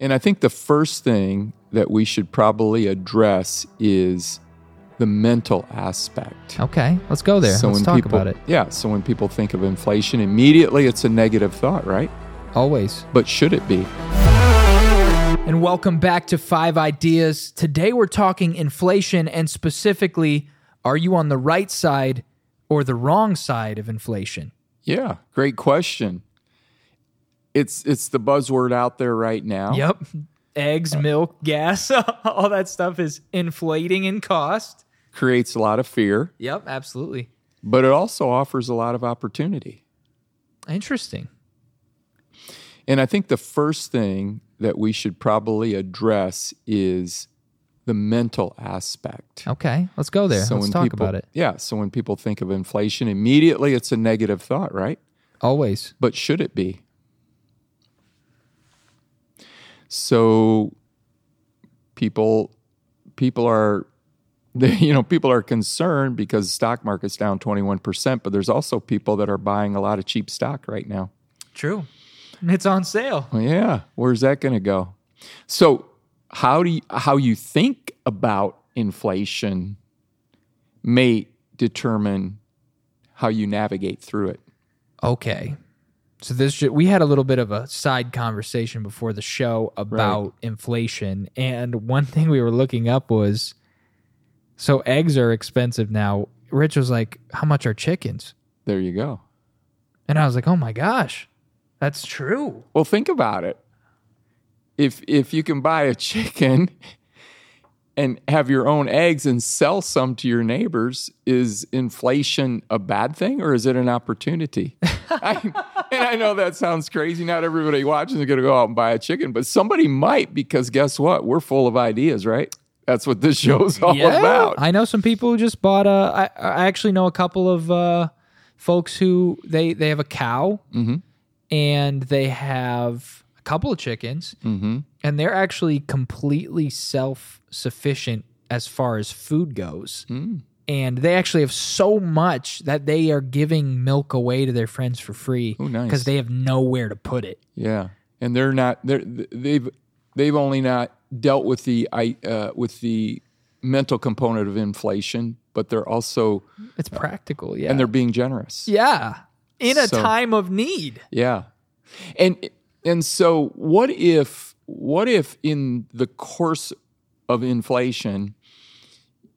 And I think the first thing that we should probably address is the mental aspect. Okay, let's go there. let's talk people, about it. Yeah. So when people think of inflation, immediately it's a negative thought, right? Always. But should it be? And welcome back to Five Ideas. Today we're talking inflation and specifically, are you on the right side or the wrong side of inflation? Yeah, great question. It's it's the buzzword out there right now. Yep. Eggs, uh, milk, gas, all that stuff is inflating in cost. Creates a lot of fear, Yep, absolutely. but it also offers a lot of opportunity. Interesting. And I think the first thing that we should probably address is the mental aspect. Okay, let's go there. let's talk people, about it. Yeah. So when people think of inflation, immediately it's a negative thought, right? Always. But should it be? So people people are they, you know people are concerned because stock market's down 21%, but there's also people that are buying a lot of cheap stock right now. True. It's on sale. Yeah, where's that going to go? So, how do you, how you think about inflation may determine how you navigate through it. Okay. So this we had a little bit of a side conversation before the show about inflation, and one thing we were looking up was, so eggs are expensive now. Rich was like, "How much are chickens?" There you go. And I was like, "Oh my gosh, that's true." Well, think about it. If if you can buy a chicken and have your own eggs and sell some to your neighbors, is inflation a bad thing or is it an opportunity? I, and I know that sounds crazy. Not everybody watching is going to go out and buy a chicken, but somebody might because guess what? We're full of ideas, right? That's what this show's all about. I know some people who just bought a. I, I actually know a couple of uh, folks who they they have a cow, Mm-hmm. and they have a couple of chickens, Mm-hmm. and they're actually completely self sufficient as far as food goes. Mm. And they actually have so much that they are giving milk away to their friends for free Oh, nice. because they have nowhere to put it. Yeah, and they're not. They're they've they've only not dealt with the I uh, with the mental component of inflation, but they're also It's practical, yeah. and they're being generous. yeah, in a So- time of need. Yeah, and and so what if what if in the course of inflation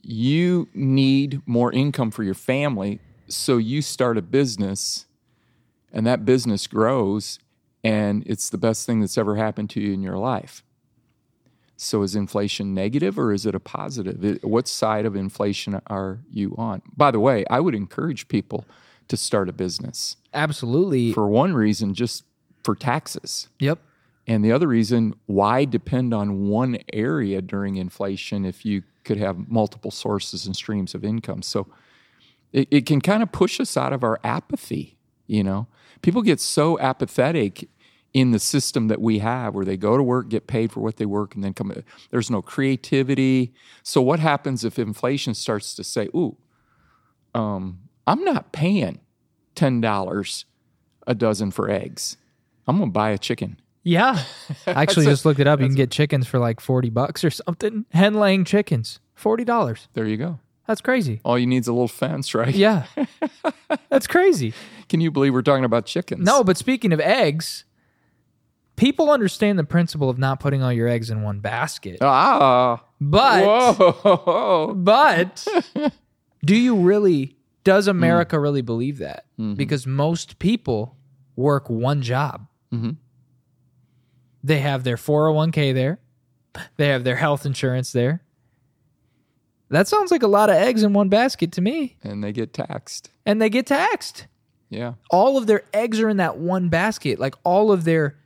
you need more income for your family, so you start a business, and that business grows, and it's the best thing that's ever happened to you in your life. So is inflation negative or is it a positive? It- what side of inflation are you on? By the way, I would encourage people to start a business Absolutely. for one reason, just for taxes. yep. And the other reason, why depend on one area during inflation if you could have multiple sources and streams of income? So it, it can kind of push us out of our apathy, you know? People get so apathetic in the system that we have where they go to work, get paid for what they work, and then come. There's no creativity. So what happens if inflation starts to say, ooh, um, I'm not paying $10 a dozen for eggs. I'm going to buy a chicken. Yeah. I actually just looked it up. You can get chickens for like 40 bucks or something. Hen laying chickens, $40. There you go. That's crazy. All you need is a little fence, right? Yeah. That's crazy. Can you believe we're talking about chickens? No, but speaking of eggs, people understand the principle of not putting all your eggs in one basket. Ah. But Whoa. but do you really does America really believe that? Mm-hmm. Because most people work one job. Mhm. They have their 401k there. They have their health insurance there. That sounds like a lot of eggs in one basket to me. And they get taxed. And they get taxed. Yeah. All of their eggs are in that one basket. Like all of their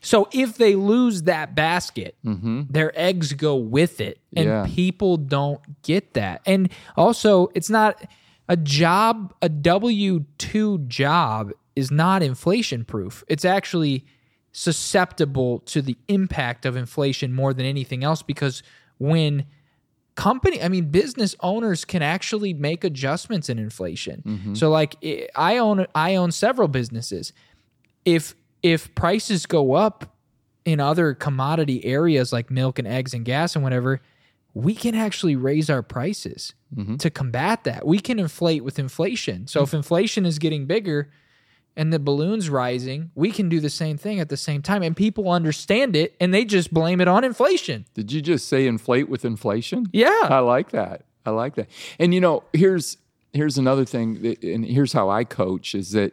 So if they lose that basket, mm-hmm. their eggs go with it. And Yeah. people don't get that. And also, it's not a job, a W 2 job is not inflation proof. It's actually susceptible to the impact of inflation more than anything else because when company i mean business owners can actually make adjustments in inflation. Mm-hmm. So like i own i own several businesses. If if prices go up in other commodity areas like milk and eggs and gas and whatever, we can actually raise our prices mm-hmm. to combat that. We can inflate with inflation. So if mm-hmm. inflation is getting bigger and the balloon's rising, we can do the same thing at the same time. And people understand it and they just blame it on inflation. Did you just say inflate with inflation? Yeah. I like that. I like that. And you know, here's here's another thing, that, and here's how I coach is that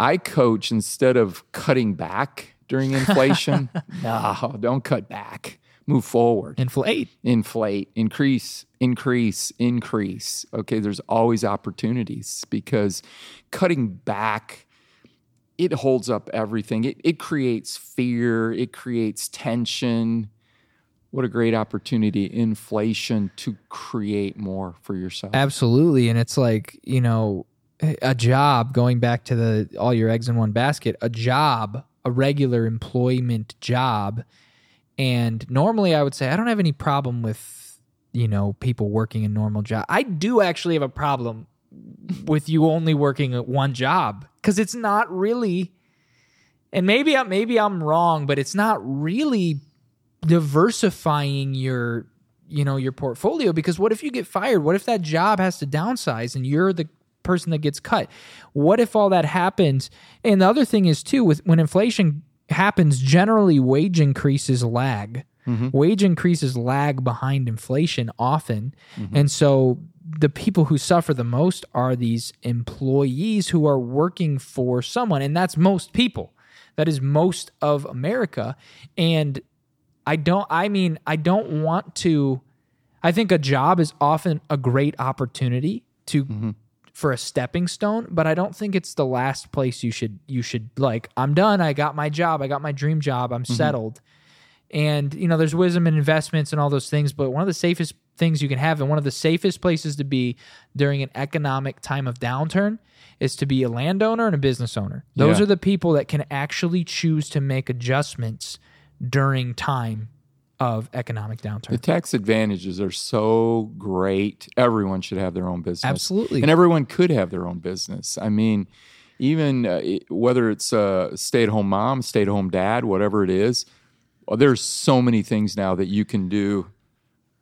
I coach instead of cutting back during inflation. no, don't cut back. Move forward. Inflate. Inflate, increase, increase, increase. Okay, there's always opportunities because cutting back it holds up everything. It it creates fear, it creates tension. What a great opportunity, inflation to create more for yourself. Absolutely. And it's like, you know, a job, going back to the all your eggs in one basket, a job, a regular employment job. And normally I would say I don't have any problem with, you know, people working a normal job. I do actually have a problem with you only working at one job because it's not really and maybe I maybe I'm wrong, but it's not really diversifying your you know your portfolio. Because what if you get fired? What if that job has to downsize and you're the person that gets cut? What if all that happens? And the other thing is too with when inflation happens generally wage increases lag. Mm-hmm. Wage increases lag behind inflation often. Mm-hmm. And so the people who suffer the most are these employees who are working for someone and that's most people. That is most of america. And I don't I mean I don't want to I think a job is often a great opportunity to mm-hmm. For a stepping stone, but I don't think it's the last place you should you should like I'm done, I got my job, I got my dream job, I'm mm-hmm. settled. And you know, there's wisdom in investments and all those things, but one of the safest things you can have and one of the safest places to be during an economic time of downturn is to be a landowner and a business owner. Those Yeah. are the people that can actually choose to make adjustments during time of economic downturn. The tax advantages are so great. Everyone should have their own business. Absolutely. And everyone could have their own business. I mean, even uh, whether it's a stay at home mom, stay at home dad, whatever it is, well, there's so many things now that you can do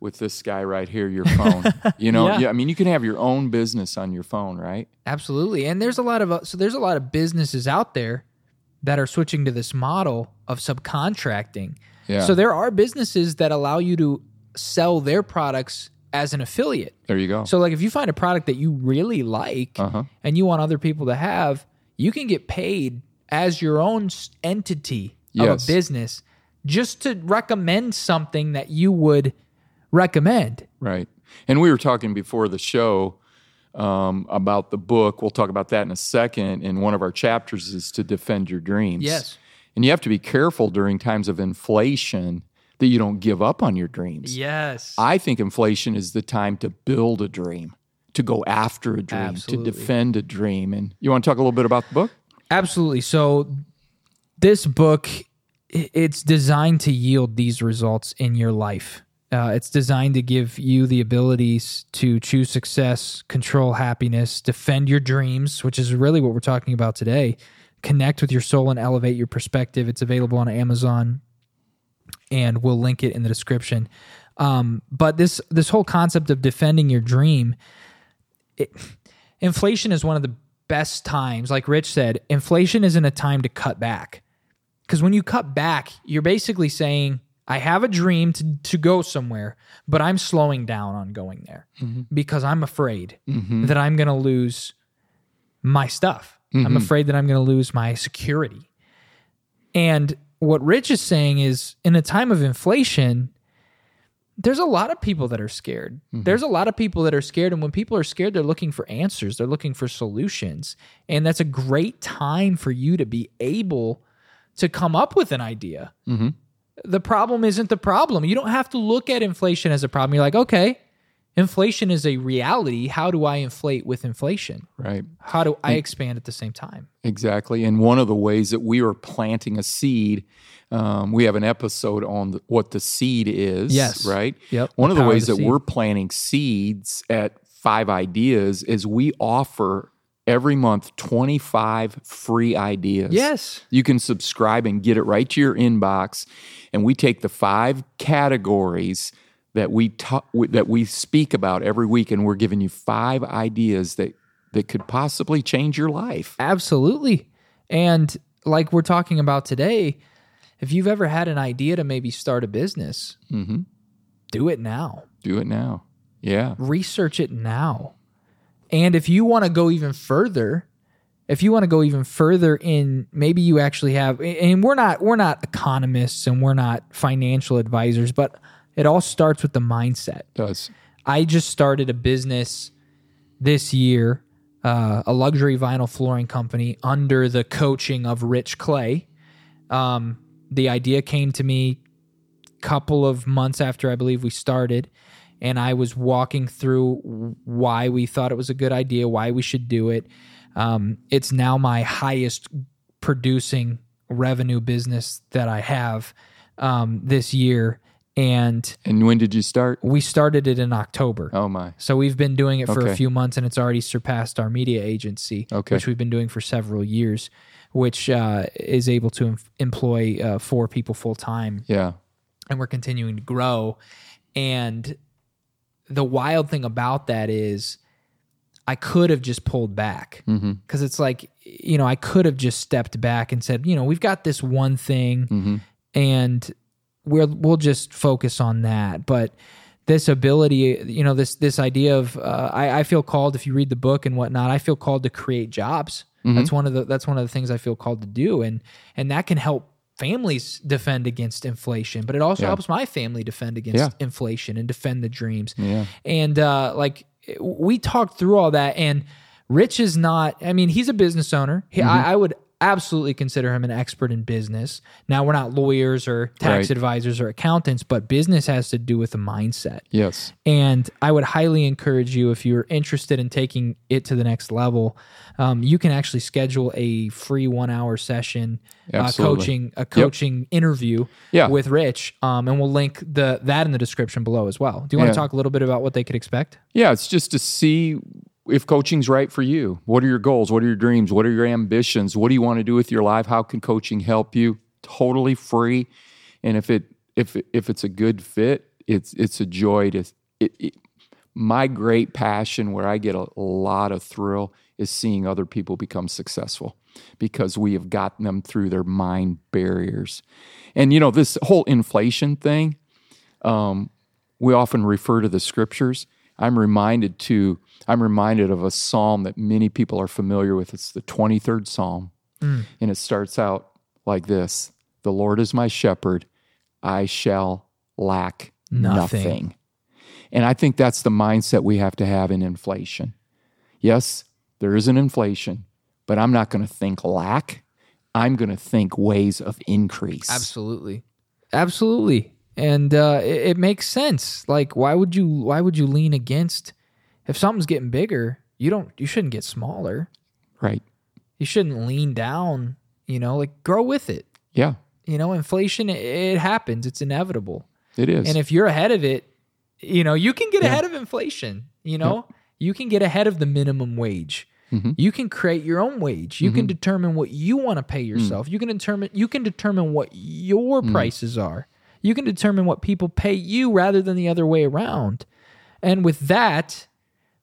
with this guy right here, your phone. you know, Yeah. yeah, I mean, you can have your own business on your phone, right? Absolutely. And there's a lot of uh, so there's a lot of businesses out there that are switching to this model of subcontracting. Yeah. So there are businesses that allow you to sell their products as an affiliate. There you go. So like if you find a product that you really like Uh-huh. and you want other people to have, you can get paid as your own entity Yes. of a business just to recommend something that you would recommend. Right. And we were talking before the show um, about the book. We'll talk about that in a second. And one of our chapters is to defend your dreams. Yes. And you have to be careful during times of inflation that you don't give up on your dreams. Yes. I think inflation is the time to build a dream, to go after a dream, Absolutely. to defend a dream. And you want to talk a little bit about the book? Absolutely. So this book it's designed to yield these results in your life. Uh, it's designed to give you the abilities to choose success, control happiness, defend your dreams, which is really what we're talking about today. Connect with your soul and elevate your perspective. It's available on Amazon, and we'll link it in the description. Um, but this this whole concept of defending your dream, it, inflation is one of the best times. Like Rich said, inflation isn't a time to cut back. Because when you cut back, you're basically saying, I have a dream to, to go somewhere, but I'm slowing down on going there because I'm afraid that I'm going to lose my stuff. I'm mm-hmm. afraid that I'm going to lose my security. And what Rich is saying is in a time of inflation, there's a lot of people that are scared. Mm-hmm. There's a lot of people that are scared. And when people are scared, they're looking for answers, they're looking for solutions. And that's a great time for you to be able to come up with an idea. Mm-hmm. The problem isn't the problem. You don't have to look at inflation as a problem. You're like, okay, inflation is a reality. How do I inflate with inflation? Right. How do I expand at the same time? Exactly. And one of the ways that we are planting a seed, um, we have an episode on the, what the seed is. Yes. Right. Yep. One The of the power of ways the that we're planting seeds at Five Ideas is we offer every month 25 free ideas. Yes. You can subscribe and get it right to your inbox. And we take the five categories that we talk that we speak about every week, and we're giving you five ideas that that could possibly change your life. Absolutely. And like we're talking about today, if you've ever had an idea to maybe start a business, Mm-hmm. do it now. Do it now. Yeah. Research it now. And if you want to go even further, if you want to go even further in maybe you actually have and we're not we're not economists and we're not financial advisors, but it all starts with the mindset. Does. I just started a business this year, uh, a luxury vinyl flooring company under the coaching of Rich Clay. Um, the idea came to me a couple of months after I believe we started, and I was walking through why we thought it was a good idea, why we should do it. Um, it's now my highest producing revenue business that I have um, this year. And And when did you start? we started it in October. Oh my. So we've been doing it for a few months and it's already surpassed our media agency, Okay. which we've been doing for several years, which uh, is able to em- employ uh, four people full time. Yeah. And we're continuing to grow. And the wild thing about that is I could have just pulled back Mm-hmm. because it's like, you know, I could have just stepped back and said, you know, we've got this one thing Mm-hmm. and we'll we'll just focus on that. But this ability, you know, this this idea of uh, I, I feel called. If you read the book and whatnot, I feel called to create jobs. That's one of the that's one of the things I feel called to do, and and that can help families defend against inflation, but it also Yeah. helps my family defend against Yeah. inflation and defend the dreams. Yeah. And uh, like we talked through all that, and Rich is not. I mean, he's a business owner. He, Mm-hmm. I, I would absolutely consider him an expert in business. Now we're not lawyers or tax Right. advisors or accountants, but business has to do with the mindset. Yes. And I would highly encourage you if you're interested in taking it to the next level, um, you can actually schedule a free one hour session, uh, coaching a coaching interview Yeah. with Rich, um, and we'll link the that in the description below as well. Do you want Yeah. to talk a little bit about what they could expect? Yeah, it's just to see if coaching's right for you. What are your goals? What are your dreams? What are your ambitions? What do you want to do with your life? How can coaching help you? Totally free. And if it if if it's a good fit, it's it's a joy to it, it, my great passion where I get a, lot of thrill is seeing other people become successful because we have gotten them through their mind barriers. And you know, this whole inflation thing, um, we often refer to the scriptures. I'm reminded to I'm reminded of a psalm that many people are familiar with. It's the 23rd psalm. Mm. And it starts out like this The Lord is my shepherd, I shall lack Nothing. nothing. And I think that's the mindset we have to have in inflation. Yes, there is an inflation, but I'm not going to think lack. I'm going to think ways of increase. Absolutely, absolutely, and uh, it, it makes sense. Like, why would you? Why would you lean against? If something's getting bigger, you don't. You shouldn't get smaller. Right. You shouldn't lean down. You know, like grow with it. Yeah, You know, inflation it, it happens. It's inevitable. it is. And if you're ahead of it, you know, you can get ahead of inflation. You know, you can get ahead of the minimum wage. Mm-hmm. You can create your own wage. You can determine what you want to pay Mm. yourself. You can determine you can determine what your prices are. You can determine what people pay you rather than the other way around. And with that,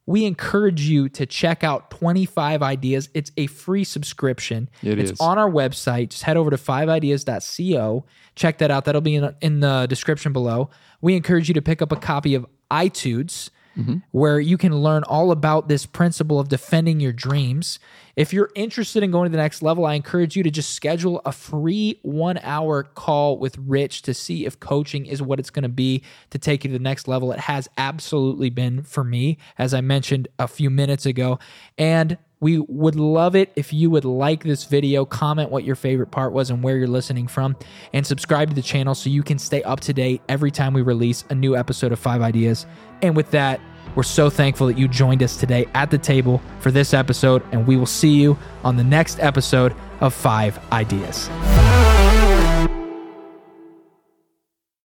we encourage you to check out 25 ideas. It's a free subscription. It it's is. on our website. Just head over to 5ideas.co. Check that out. That'll be in, in the description below. We encourage you to pick up a copy of Itudes. Mm-hmm. Where you can learn all about this principle of defending your dreams. If you're interested in going to the next level, I encourage you to just schedule a free one hour call with Rich to see if coaching is what it's going to be to take you to the next level. It has absolutely been for me, as I mentioned a few minutes ago. And we would love it if you would like this video, comment what your favorite part was and where you're listening from, and subscribe to the channel so you can stay up to date every time we release a new episode of Five Ideas. And with that, we're so thankful that you joined us today at the table for this episode, and we will see you on the next episode of Five Ideas.